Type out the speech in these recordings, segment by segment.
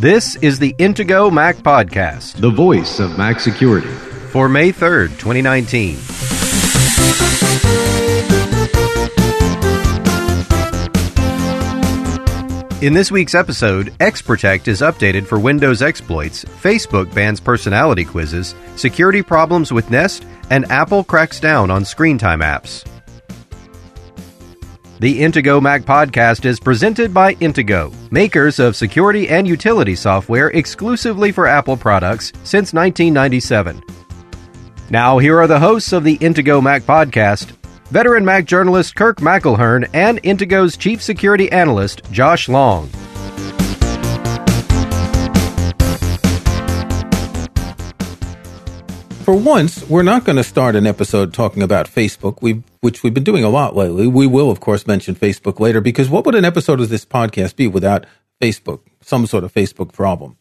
This is the Intego Mac Podcast the voice of Mac security. for May 3rd, 2019. In this week's episode, XProtect is updated for Windows exploits, Facebook bans personality quizzes, security problems with Nest, and Apple cracks down on screen time apps. The Intego Mac podcast is presented by Intego, makers of security and utility software exclusively for Apple products since 1997. Now, here are the hosts of the Intego Mac podcast veteran Mac journalist Kirk McElhearn and Intego's chief security analyst Josh Long. For once, we're not going to start an episode talking about Facebook, we, which we've been doing a lot lately. We will, of course, mention Facebook later because what would an episode of this podcast be without Facebook, some sort of Facebook problem?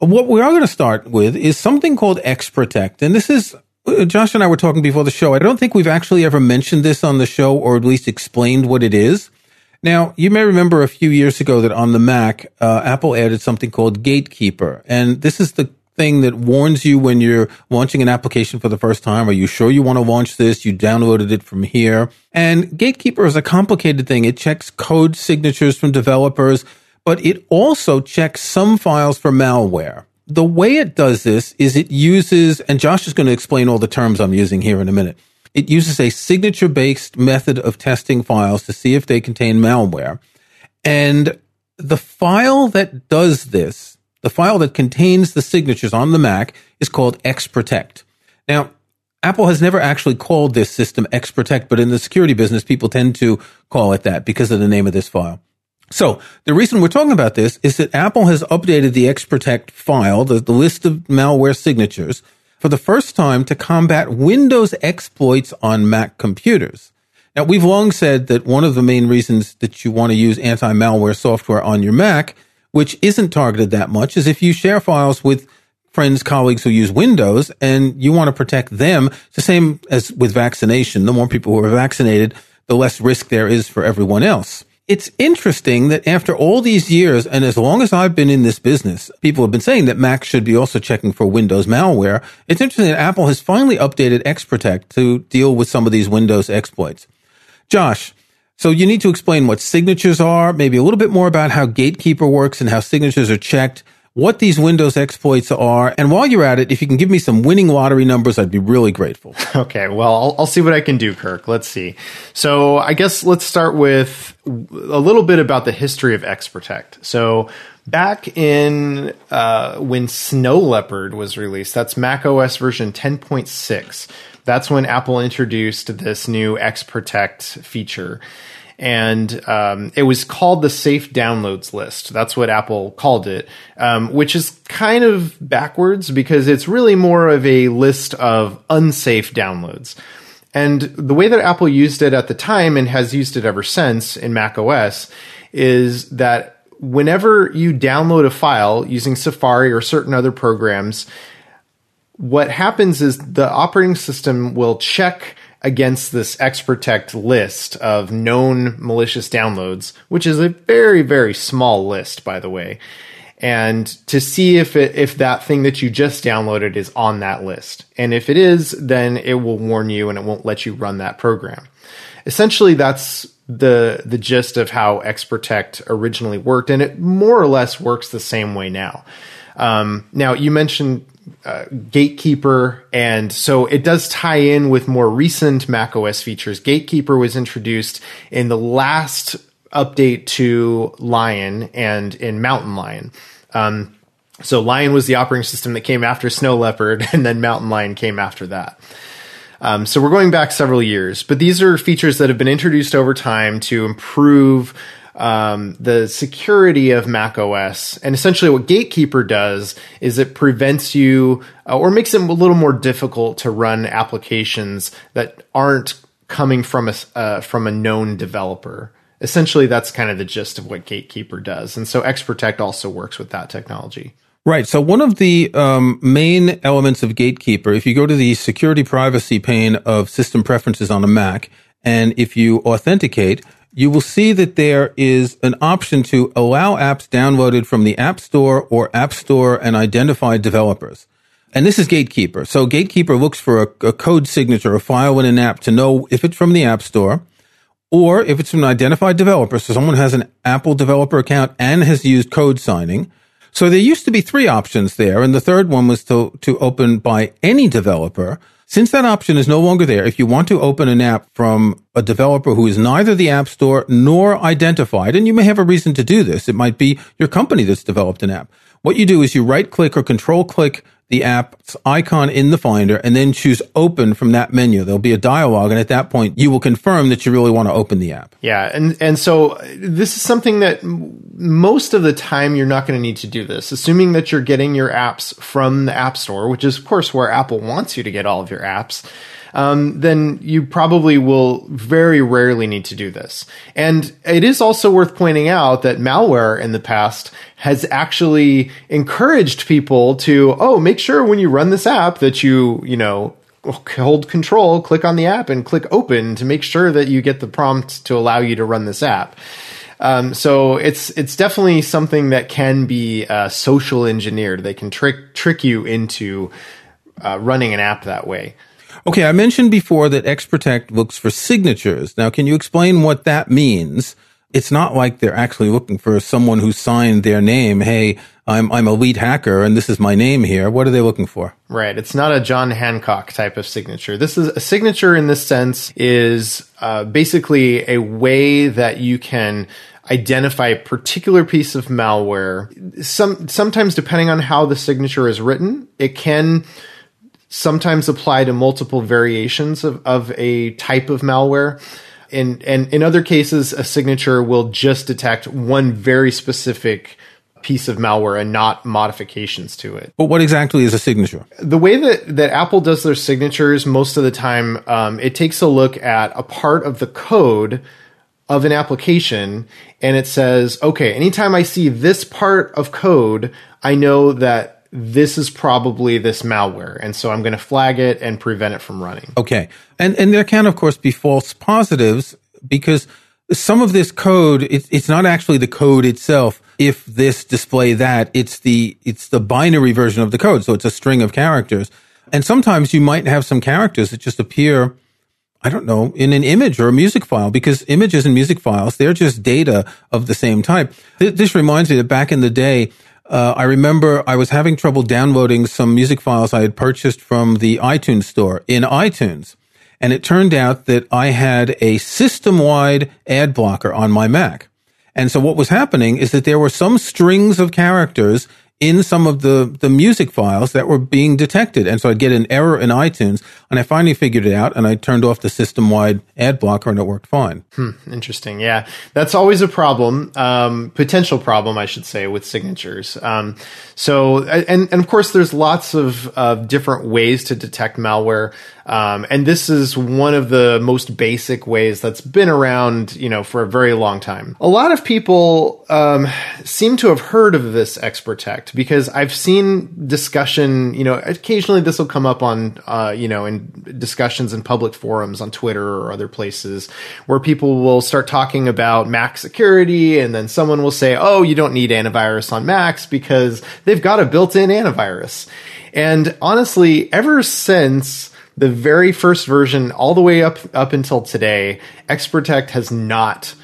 What we are going to start with is something called XProtect. And this is, uh, Josh and I were talking before the show. I don't think we've actually ever mentioned this on the show or at least explained what it is. Now, you may remember a few years ago that on the Mac, uh, Apple added something called Gatekeeper. And this is the thing that warns you when you're launching an application for the first time. Are you sure you want to launch this? You downloaded it from here. And Gatekeeper is a complicated thing. It checks code signatures from developers, but it also checks some files for malware. The way it does this is it uses, and Josh is going to explain all the terms I'm using here in a minute. It uses a signature based method of testing files to see if they contain malware. And the file that does this, the file that contains the signatures on the Mac is called XProtect. Now, Apple has never actually called this system XProtect, but in the security business, people tend to call it that because of the name of this file. So the reason we're talking about this is that Apple has updated the XProtect file, the, the list of malware signatures, for the first time to combat Windows exploits on Mac computers. Now, we've long said that one of the main reasons that you want to use anti-malware software on your Mac, which isn't targeted that much, is if you share files with friends, colleagues who use Windows and you want to protect them. It's the same as with vaccination. The more people who are vaccinated, the less risk there is for everyone else. It's interesting that after all these years, and as long as I've been in this business, people have been saying that Mac should be also checking for Windows malware. It's interesting that Apple has finally updated XProtect to deal with some of these Windows exploits. Josh, so you need to explain what signatures are, maybe a little bit more about how Gatekeeper works and how signatures are checked, what these Windows exploits are, and while you're at it, if you can give me some winning lottery numbers, I'd be really grateful. Okay, well, I'll, I'll see what I can do, Kirk. Let's see. So, I guess let's start with a little bit about the history of XProtect. So, back in uh, when Snow Leopard was released, that's Mac OS version 10.6. That's when Apple introduced this new XProtect feature. And um, it was called the Safe Downloads List. That's what Apple called it, um, which is kind of backwards because it's really more of a list of unsafe downloads. And the way that Apple used it at the time and has used it ever since in Mac OS is that whenever you download a file using Safari or certain other programs, what happens is the operating system will check against this XProtect list of known malicious downloads, which is a very, very small list, by the way, and to see if it, if that thing that you just downloaded is on that list. And if it is, then it will warn you and it won't let you run that program. Essentially, that's the the gist of how XProtect originally worked, and it more or less works the same way now. Um, now, you mentioned uh, Gatekeeper, and so it does tie in with more recent macOS features. Gatekeeper was introduced in the last update to Lion and in Mountain Lion. Um, so Lion was the operating system that came after Snow Leopard, and then Mountain Lion came after that. Um, so we're going back several years, but these are features that have been introduced over time to improve um, the security of Mac OS. And essentially, what Gatekeeper does is it prevents you uh, or makes it a little more difficult to run applications that aren't coming from a uh, from a known developer. Essentially, that's kind of the gist of what Gatekeeper does. And so XProtect also works with that technology. Right. So one of the um, main elements of Gatekeeper, if you go to the security privacy pane of system preferences on a Mac, and if you authenticate, you will see that there is an option to allow apps downloaded from the App Store or App Store and identified developers. And this is Gatekeeper. So Gatekeeper looks for a, a code signature, a file in an app to know if it's from the App Store or if it's from an identified developer. So someone has an Apple developer account and has used code signing. So there used to be three options there. And the third one was to, to open by any developer. Since that option is no longer there, if you want to open an app from a developer who is neither the App Store nor identified, and you may have a reason to do this, it might be your company that's developed an app. What you do is you right click or control click the app's icon in the Finder and then choose open from that menu. There'll be a dialog. And at that point, you will confirm that you really want to open the app. Yeah. And, and so uh, this is something that most of the time you're not going to need to do this, assuming that you're getting your apps from the App Store, which is, of course, where Apple wants you to get all of your apps um, then you probably will very rarely need to do this. And it is also worth pointing out that malware in the past has actually encouraged people to, oh, make sure when you run this app that you, you know, hold control, click on the app and click open to make sure that you get the prompt to allow you to run this app. Um, so it's it's definitely something that can be uh, social engineered. They can trick trick you into uh, running an app that way. Okay, I mentioned before that XProtect looks for signatures. Now, can you explain what that means? It's not like they're actually looking for someone who signed their name. Hey, I'm I'm a lead hacker and this is my name here. What are they looking for? Right. It's not a John Hancock type of signature. This is a signature in this sense is uh, basically a way that you can identify a particular piece of malware. Some sometimes depending on how the signature is written, it can sometimes apply to multiple variations of, of a type of malware. And, and in other cases, a signature will just detect one very specific piece of malware and not modifications to it. But what exactly is a signature? The way that, that Apple does their signatures, most of the time, um, it takes a look at a part of the code of an application and it says, okay, anytime I see this part of code, I know that this is probably this malware. And so I'm going to flag it and prevent it from running. Okay. And, and there can, of course, be false positives because some of this code, it's, it's not actually the code itself. If this display that, it's the, it's the binary version of the code. So it's a string of characters. And sometimes you might have some characters that just appear, I don't know, in an image or a music file because images and music files, they're just data of the same type. This reminds me that back in the day, uh, I remember I was having trouble downloading some music files I had purchased from the iTunes store in iTunes. And it turned out that I had a system wide ad blocker on my Mac. And so what was happening is that there were some strings of characters in some of the, the music files that were being detected. And so I'd get an error in iTunes and I finally figured it out and I turned off the system wide ad blocker and it worked fine. Hmm, interesting. Yeah. That's always a problem, um, potential problem, I should say, with signatures. Um, so, and, and of course, there's lots of, uh, different ways to detect malware. Um, and this is one of the most basic ways that's been around, you know, for a very long time. A lot of people um, seem to have heard of this XProtect because I've seen discussion. You know, occasionally this will come up on, uh, you know, in discussions in public forums on Twitter or other places where people will start talking about Mac security, and then someone will say, "Oh, you don't need antivirus on Macs because they've got a built-in antivirus." And honestly, ever since the very first version all the way up up until today, XProtect has not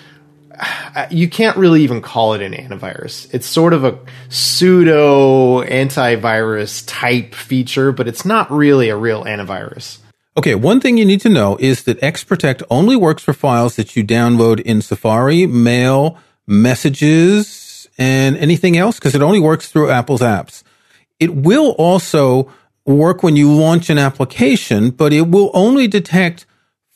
uh, you can't really even call it an antivirus. It's sort of a pseudo antivirus type feature, but it's not really a real antivirus. Okay, one thing you need to know is that XProtect only works for files that you download in Safari, Mail, Messages, and anything else because it only works through Apple's apps. It will also work when you launch an application, but it will only detect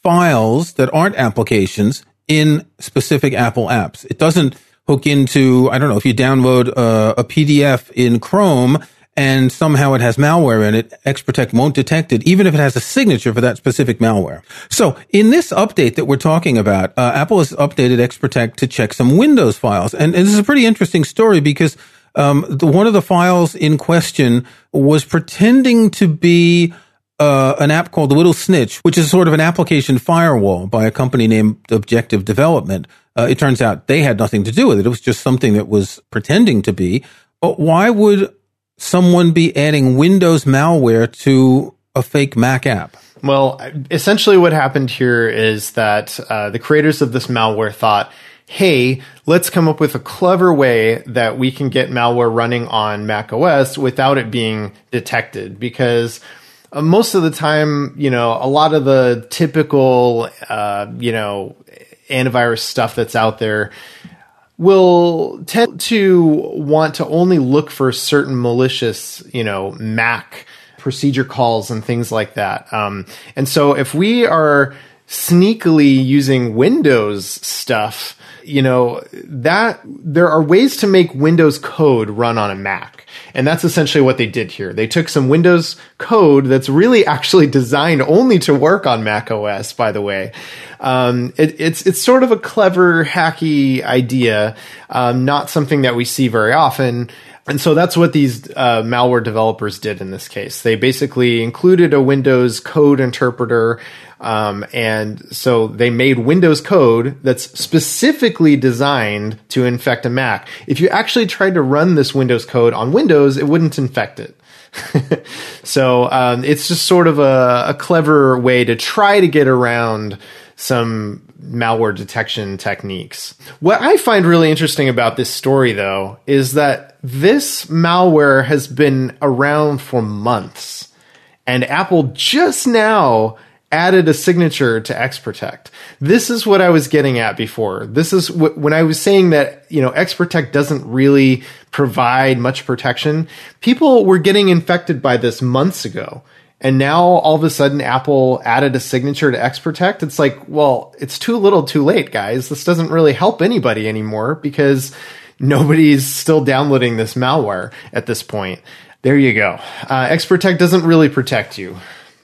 files that aren't applications in specific Apple apps. It doesn't hook into, I don't know, if you download a, a PDF in Chrome and somehow it has malware in it, XProtect won't detect it, even if it has a signature for that specific malware. So in this update that we're talking about, uh, Apple has updated XProtect to check some Windows files. And, and this is a pretty interesting story because um, the, one of the files in question was pretending to be uh, an app called the Little Snitch, which is sort of an application firewall by a company named Objective Development. Uh, it turns out they had nothing to do with it. It was just something that was pretending to be. But why would someone be adding Windows malware to a fake Mac app? Well, essentially, what happened here is that uh, the creators of this malware thought, hey, let's come up with a clever way that we can get malware running on Mac OS without it being detected. Because uh, most of the time, you know, a lot of the typical, uh, you know, antivirus stuff that's out there will tend to want to only look for certain malicious, you know, Mac procedure calls and things like that. Um, and so if we are sneakily using Windows stuff, you know, that there are ways to make Windows code run on a Mac. And that's essentially what they did here. They took some Windows code that's really actually designed only to work on Mac OS, by the way. Um, it, it's, it's sort of a clever, hacky idea, um, not something that we see very often. And so that's what these uh, malware developers did in this case. They basically included a Windows code interpreter. Um, and so they made Windows code that's specifically designed to infect a Mac. If you actually tried to run this Windows code on Windows, it wouldn't infect it. so um, it's just sort of a, a clever way to try to get around some malware detection techniques. What I find really interesting about this story, though, is that this malware has been around for months, and Apple just now added a signature to XProtect. This is what I was getting at before. This is wh- when I was saying that, you know, XProtect doesn't really provide much protection. People were getting infected by this months ago. And now all of a sudden Apple added a signature to XProtect. It's like, well, it's too little too late, guys. This doesn't really help anybody anymore because nobody's still downloading this malware at this point. There you go. Uh, XProtect doesn't really protect you.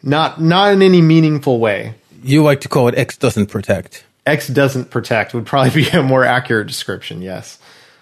Not, not in any meaningful way. You like to call it X doesn't protect. X doesn't protect would probably be a more accurate description. Yes.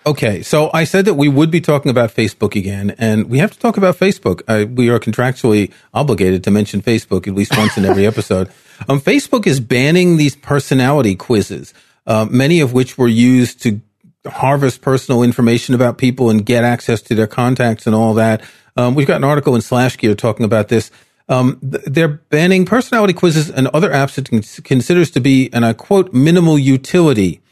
Okay, so I said that we would be talking about Facebook again, and we have to talk about Facebook. Uh, we are contractually obligated to mention Facebook at least once in every episode. Um, Facebook is banning these personality quizzes, uh, many of which were used to harvest personal information about people and get access to their contacts and all that. Um, we've got an article in Slash Gear talking about this. Um, they're banning personality quizzes and other apps it considers to be, and I quote, minimal utility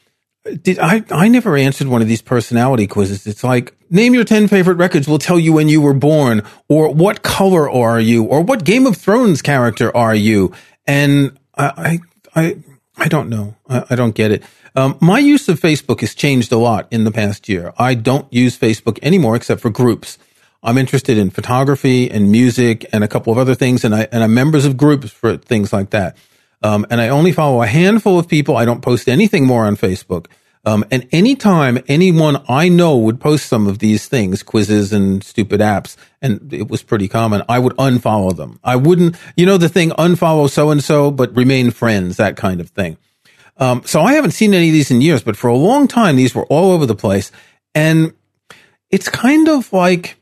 did I, I never answered one of these personality quizzes. It's like, name your 10 favorite records. We'll tell you when you were born or what color are you or what Game of Thrones character are you? And I, I, I, I don't know. I, I don't get it. Um, my use of Facebook has changed a lot in the past year. I don't use Facebook anymore except for groups. I'm interested in photography and music and a couple of other things. And I, and I'm members of groups for things like that. Um, and I only follow a handful of people. I don't post anything more on Facebook. Um, and anytime anyone I know would post some of these things, quizzes and stupid apps, and it was pretty common, I would unfollow them. I wouldn't, you know, the thing, unfollow so and so, but remain friends, that kind of thing. Um, so I haven't seen any of these in years, but for a long time, these were all over the place. And it's kind of like,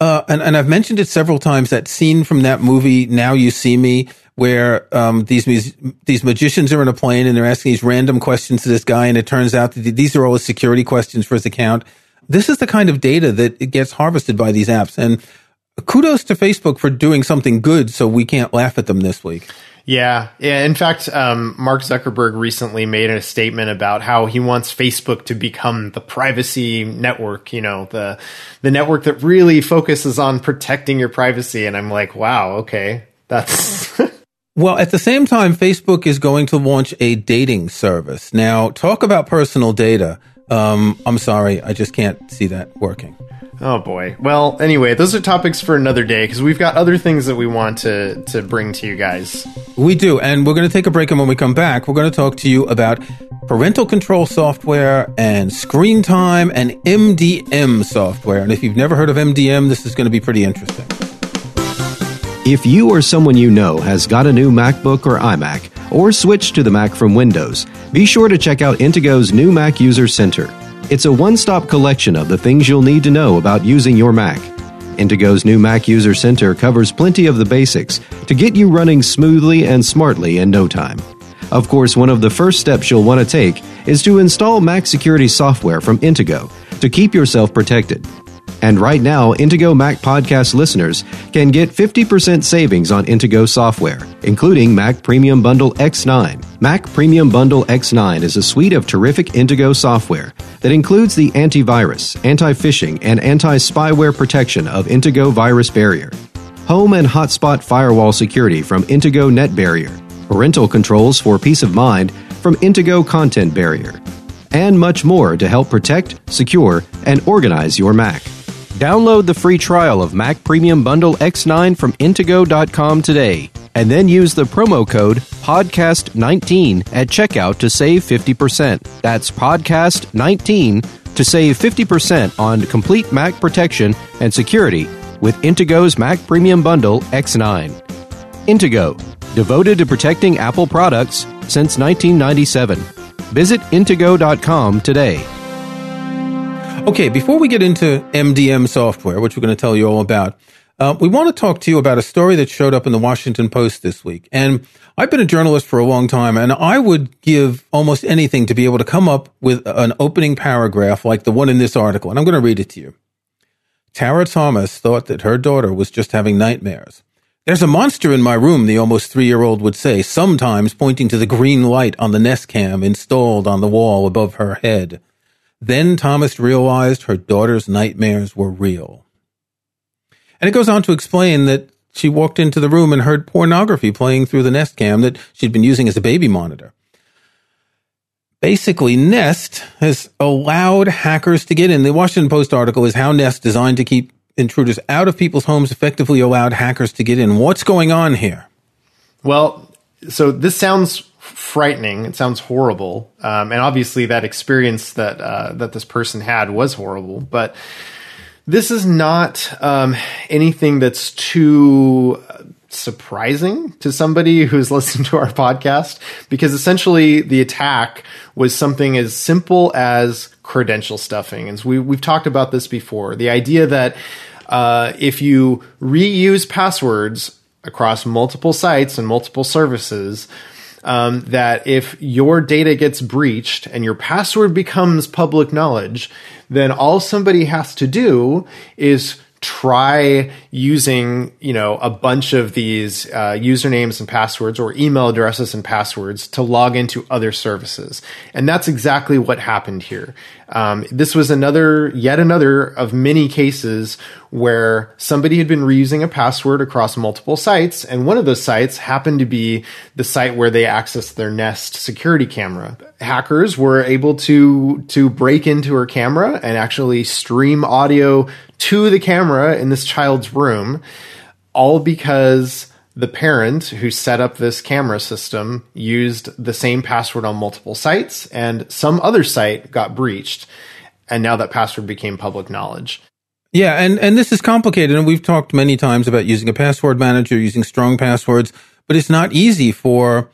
uh, and, and I've mentioned it several times, that scene from that movie, Now You See Me, where um, these these magicians are in a plane and they're asking these random questions to this guy, and it turns out that these are all his security questions for his account. This is the kind of data that gets harvested by these apps, and kudos to Facebook for doing something good, so we can't laugh at them this week. Yeah, yeah. In fact, um, Mark Zuckerberg recently made a statement about how he wants Facebook to become the privacy network. You know, the the network that really focuses on protecting your privacy. And I'm like, wow, okay, that's Well, at the same time, Facebook is going to launch a dating service. Now, talk about personal data. Um, I'm sorry, I just can't see that working. Oh boy. Well, anyway, those are topics for another day because we've got other things that we want to to bring to you guys. We do, and we're going to take a break, and when we come back, we're going to talk to you about parental control software and screen time and MDM software. And if you've never heard of MDM, this is going to be pretty interesting. If you or someone you know has got a new MacBook or iMac, or switched to the Mac from Windows, be sure to check out Intego's new Mac User Center. It's a one stop collection of the things you'll need to know about using your Mac. Intego's new Mac User Center covers plenty of the basics to get you running smoothly and smartly in no time. Of course, one of the first steps you'll want to take is to install Mac security software from Intego to keep yourself protected. And right now, Intego Mac podcast listeners can get 50% savings on Intego software, including Mac Premium Bundle X9. Mac Premium Bundle X9 is a suite of terrific Intego software that includes the antivirus, anti phishing, and anti spyware protection of Intego Virus Barrier, home and hotspot firewall security from Intego Net Barrier, parental controls for peace of mind from Intego Content Barrier, and much more to help protect, secure, and organize your Mac. Download the free trial of Mac Premium Bundle X9 from Intego.com today, and then use the promo code PODCAST19 at checkout to save 50%. That's PODCAST19 to save 50% on complete Mac protection and security with Intego's Mac Premium Bundle X9. Intego, devoted to protecting Apple products since 1997. Visit Intego.com today. Okay, before we get into MDM software, which we're going to tell you all about, uh, we want to talk to you about a story that showed up in the Washington Post this week. And I've been a journalist for a long time, and I would give almost anything to be able to come up with an opening paragraph like the one in this article. And I'm going to read it to you. Tara Thomas thought that her daughter was just having nightmares. There's a monster in my room, the almost three year old would say, sometimes pointing to the green light on the Nest Cam installed on the wall above her head. Then Thomas realized her daughter's nightmares were real. And it goes on to explain that she walked into the room and heard pornography playing through the Nest Cam that she'd been using as a baby monitor. Basically, Nest has allowed hackers to get in. The Washington Post article is how Nest, designed to keep intruders out of people's homes, effectively allowed hackers to get in. What's going on here? Well, so this sounds frightening. It sounds horrible, um, and obviously that experience that uh, that this person had was horrible. But this is not um, anything that's too surprising to somebody who's listened to our podcast because essentially the attack was something as simple as credential stuffing. And we, we've talked about this before. The idea that uh, if you reuse passwords across multiple sites and multiple services, um, that if your data gets breached and your password becomes public knowledge, then all somebody has to do is try using you know a bunch of these uh, usernames and passwords or email addresses and passwords to log into other services. And that's exactly what happened here um, this was another yet another of many cases where somebody had been reusing a password across multiple sites and one of those sites happened to be the site where they accessed their nest security camera. Hackers were able to to break into her camera and actually stream audio to the camera in this child's room, all because the parent who set up this camera system used the same password on multiple sites and some other site got breached. And now that password became public knowledge. Yeah, and, and this is complicated. And we've talked many times about using a password manager, using strong passwords, but it's not easy for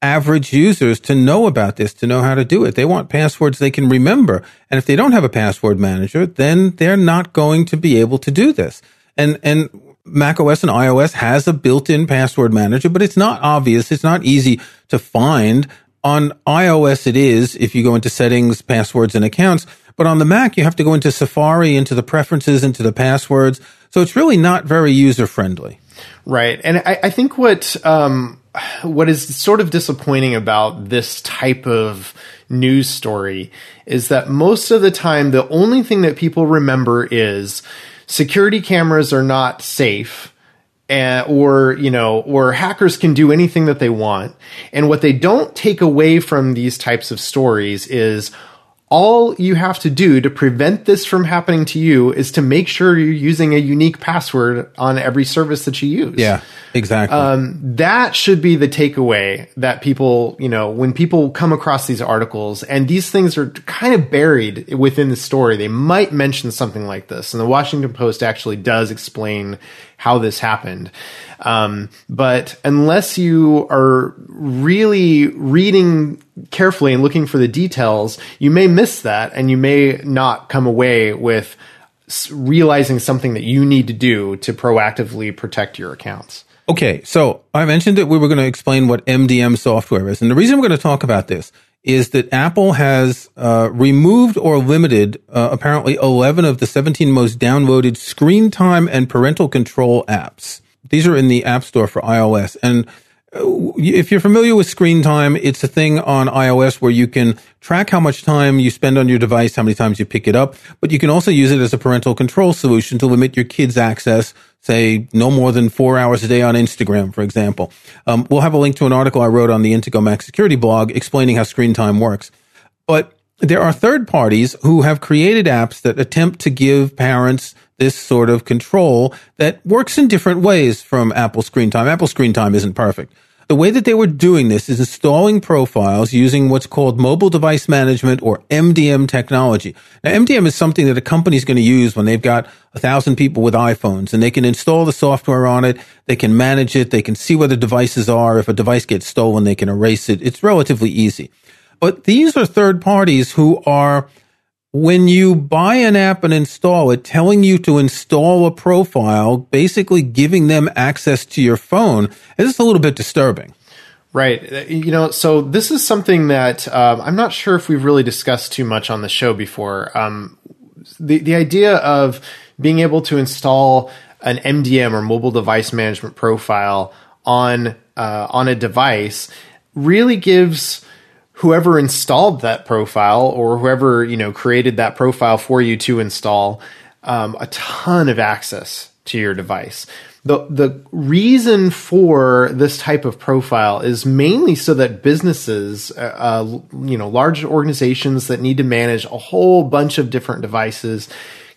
average users to know about this, to know how to do it. They want passwords they can remember. And if they don't have a password manager, then they're not going to be able to do this. And, and Mac OS and iOS has a built-in password manager, but it's not obvious. It's not easy to find. On iOS, it is if you go into settings, passwords, and accounts. But on the Mac, you have to go into Safari, into the preferences, into the passwords. So it's really not very user friendly. Right. And I, I think what, um, what is sort of disappointing about this type of news story is that most of the time the only thing that people remember is security cameras are not safe and, or you know or hackers can do anything that they want. And what they don't take away from these types of stories is all you have to do to prevent this from happening to you is to make sure you're using a unique password on every service that you use. Yeah, exactly. Um, that should be the takeaway that people, you know, when people come across these articles and these things are kind of buried within the story, they might mention something like this. And the Washington Post actually does explain how this happened. Um, but unless you are really reading carefully and looking for the details, you may miss that and you may not come away with realizing something that you need to do to proactively protect your accounts. Okay, so I mentioned that we were going to explain what MDM software is. And the reason we're going to talk about this is that Apple has uh, removed or limited uh, apparently 11 of the 17 most downloaded screen time and parental control apps. These are in the App Store for iOS. And uh, if you're familiar with screen time, it's a thing on iOS where you can track how much time you spend on your device, how many times you pick it up, but you can also use it as a parental control solution to limit your kids' access, say no more than four hours a day on Instagram, for example. Um, we'll have a link to an article I wrote on the Intego Mac Security blog explaining how screen time works. But there are third parties who have created apps that attempt to give parents this sort of control that works in different ways from Apple Screen Time. Apple Screen Time isn't perfect. The way that they were doing this is installing profiles using what's called mobile device management or MDM technology. Now, MDM is something that a company is going to use when they've got a thousand people with iPhones and they can install the software on it. They can manage it. They can see where the devices are. If a device gets stolen, they can erase it. It's relatively easy. But these are third parties who are when you buy an app and install it, telling you to install a profile, basically giving them access to your phone, is a little bit disturbing. Right. You know, so this is something that um, I'm not sure if we've really discussed too much on the show before. Um, the the idea of being able to install an MDM or mobile device management profile on uh, on a device really gives whoever installed that profile or whoever you know created that profile for you to install um, a ton of access to your device. The the reason for this type of profile is mainly so that businesses, uh, uh, you know, large organizations that need to manage a whole bunch of different devices,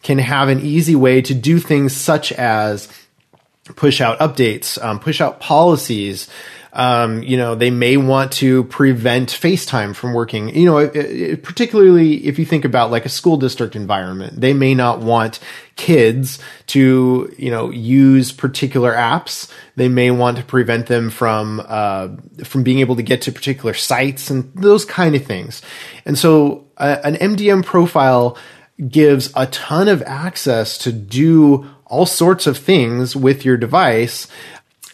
can have an easy way to do things such as push out updates, um, push out policies, um, you know, they may want to prevent FaceTime from working. You know, it, it, particularly if you think about like a school district environment, they may not want kids to, you know, use particular apps. They may want to prevent them from uh, from being able to get to particular sites and those kind of things. And so, uh, an MDM profile gives a ton of access to do all sorts of things with your device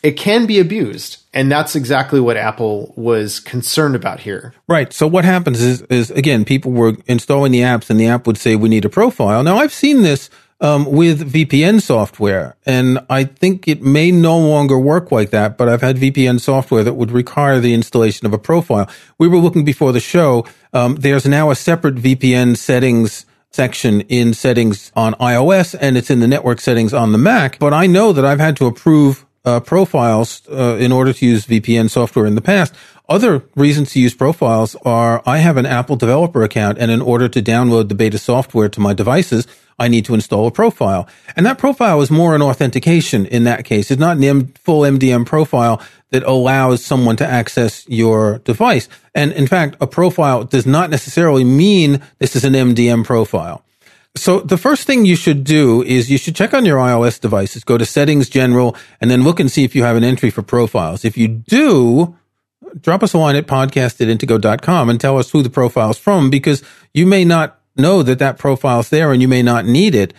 it can be abused. And that's exactly what Apple was concerned about here. Right. So what happens is, is again, people were installing the apps and the app would say, we need a profile. Now I've seen this um, with VPN software, and I think it may no longer work like that, but I've had VPN software that would require the installation of a profile. We were looking before the show. Um, there's now a separate VPN settings section in settings on iOS and it's in the network settings on the Mac, but I know that I've had to approve uh, profiles uh, in order to use VPN software in the past. Other reasons to use profiles are I have an Apple developer account, and in order to download the beta software to my devices, I need to install a profile. And that profile is more an authentication in that case. It's not an M- full MDM profile that allows someone to access your device. And in fact, a profile does not necessarily mean this is an MDM profile. So the first thing you should do is you should check on your iOS devices, go to settings general, and then look and see if you have an entry for profiles. If you do, drop us a line at podcast at intego.com and tell us who the profile is from because you may not know that that profile is there and you may not need it.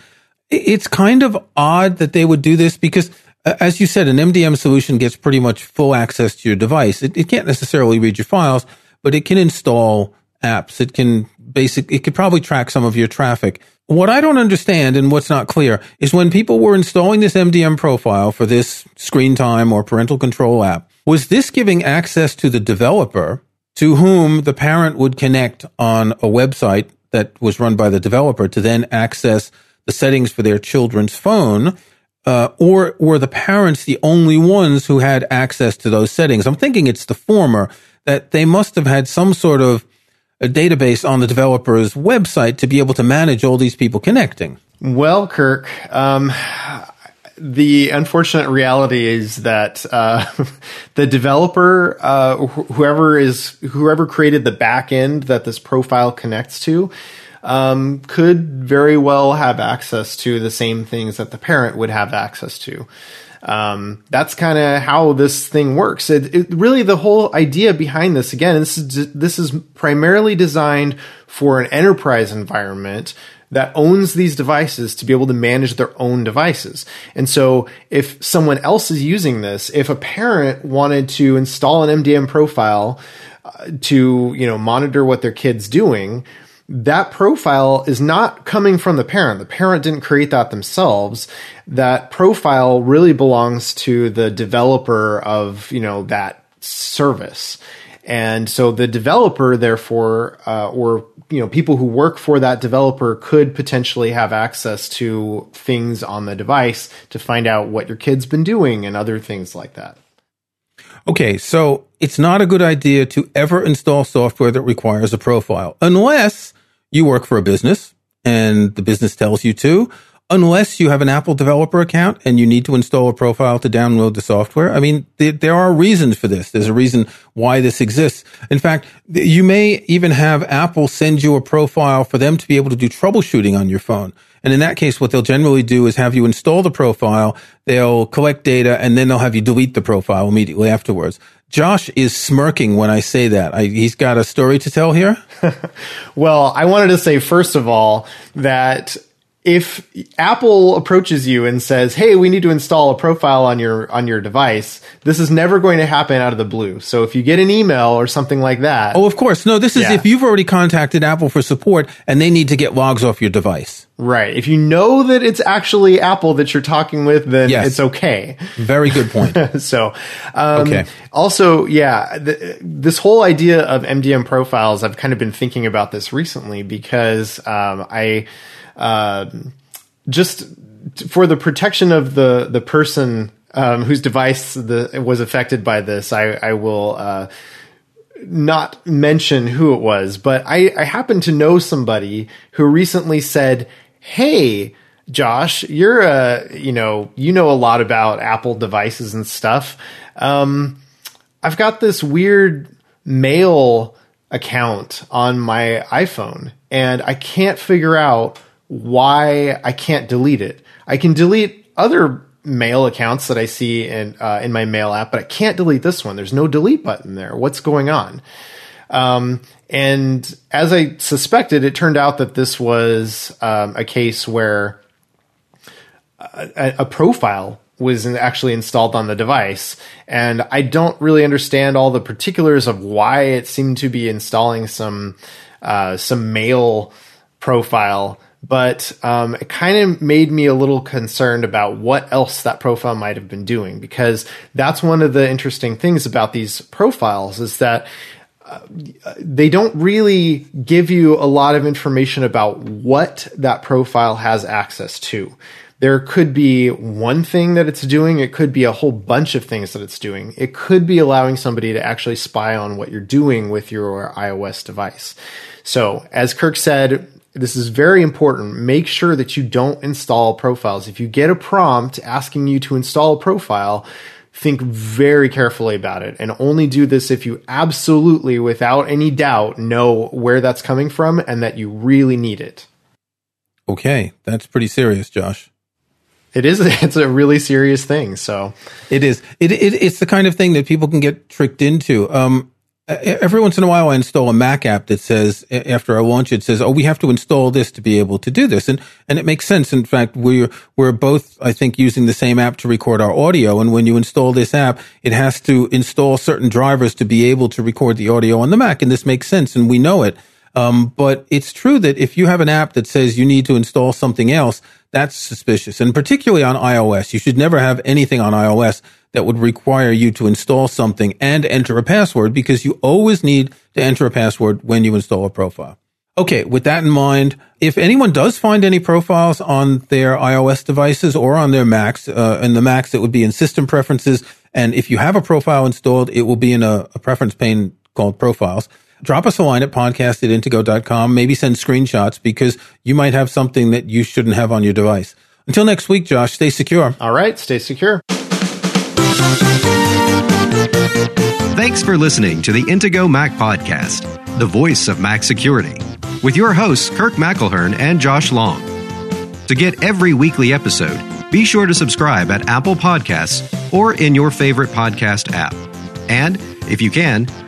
It's kind of odd that they would do this because uh, as you said, an MDM solution gets pretty much full access to your device. It, it can't necessarily read your files, but it can install apps. It can basic, it could probably track some of your traffic. What I don't understand and what's not clear is when people were installing this MDM profile for this screen time or parental control app, was this giving access to the developer to whom the parent would connect on a website that was run by the developer to then access the settings for their children's phone? Uh, or were the parents the only ones who had access to those settings? I'm thinking it's the former, that they must have had some sort of a database on the developer's website to be able to manage all these people connecting. Well, Kirk, um, the unfortunate reality is that uh, the developer, uh, wh- whoever is whoever created the backend that this profile connects to, um, could very well have access to the same things that the parent would have access to. Um, that's kind of how this thing works. It, it, really the whole idea behind this again. This is this is primarily designed for an enterprise environment that owns these devices to be able to manage their own devices. And so if someone else is using this, if a parent wanted to install an MDM profile uh, to, you know, monitor what their kid's doing, that profile is not coming from the parent. The parent didn't create that themselves. That profile really belongs to the developer of, you know, that service. And so the developer, therefore, uh, or you know, people who work for that developer could potentially have access to things on the device to find out what your kid's been doing and other things like that. Okay, so it's not a good idea to ever install software that requires a profile unless you work for a business and the business tells you to, unless you have an Apple developer account and you need to install a profile to download the software. I mean, there, there, are reasons for this. There's a reason why this exists. In fact, you may even have Apple send you a profile for them to be able to do troubleshooting on your phone. And in that case, what they'll generally do is have you install the profile, they'll collect data, and then they'll have you delete the profile immediately afterwards. Josh is smirking when I say that. I, he's got a story to tell here. well, I wanted to say, first of all, that if Apple approaches you and says, "Hey, we need to install a profile on your on your device," this is never going to happen out of the blue. So if you get an email or something like that, oh, of course, no, this is yeah. if you've already contacted Apple for support and they need to get logs off your device. Right. If you know that it's actually Apple that you're talking with, then yes. it's okay. Very good point. so, um, okay. Also, yeah, th- this whole idea of MDM profiles, I've kind of been thinking about this recently because um, I um, just for the protection of the the person um, whose device the, was affected by this, I, I will uh, not mention who it was, but I, I happen to know somebody who recently said, "Hey." Josh, you're a, you know, you know a lot about Apple devices and stuff. Um, I've got this weird mail account on my iPhone and I can't figure out why I can't delete it. I can delete other mail accounts that I see in uh, in my mail app, but I can't delete this one. There's no delete button there. What's going on? Um, and as I suspected, it turned out that this was um, a case where a, a, profile was actually installed on the device. And I don't really understand all the particulars of why it seemed to be installing some uh, some mail profile but um, it kind of made me a little concerned about what else that profile might have been doing because that's one of the interesting things about these profiles is that uh, they don't really give you a lot of information about what that profile has access to. There could be one thing that it's doing. It could be a whole bunch of things that it's doing. It could be allowing somebody to actually spy on what you're doing with your iOS device. So, as Kirk said, this is very important. Make sure that you don't install profiles. If you get a prompt asking you to install a profile, think very carefully about it and only do this if you absolutely, without any doubt, know where that's coming from and that you really need it. Okay, that's pretty serious, Josh. It is. It's a really serious thing. So it is. It, it it's the kind of thing that people can get tricked into. Um, every once in a while I install a Mac app that says after I launch it says, "Oh, we have to install this to be able to do this," and and it makes sense. In fact, we're we're both I think using the same app to record our audio, and when you install this app, it has to install certain drivers to be able to record the audio on the Mac, and this makes sense, and we know it. Um, but it's true that if you have an app that says you need to install something else, that's suspicious, and particularly on iOS, you should never have anything on iOS that would require you to install something and enter a password because you always need to enter a password when you install a profile. Okay, with that in mind, if anyone does find any profiles on their iOS devices or on their Macs, uh, in the Macs, it would be in system preferences. And if you have a profile installed, it will be in a, a preference pane called profiles. Drop us a line at podcast at intego.com. Maybe send screenshots because you might have something that you shouldn't have on your device. Until next week, Josh, stay secure. All right, stay secure. Thanks for listening to the Intego Mac Podcast, the voice of Mac security, with your hosts, Kirk McElhearn and Josh Long. To get every weekly episode, be sure to subscribe at Apple Podcasts or in your favorite podcast app. And if you can,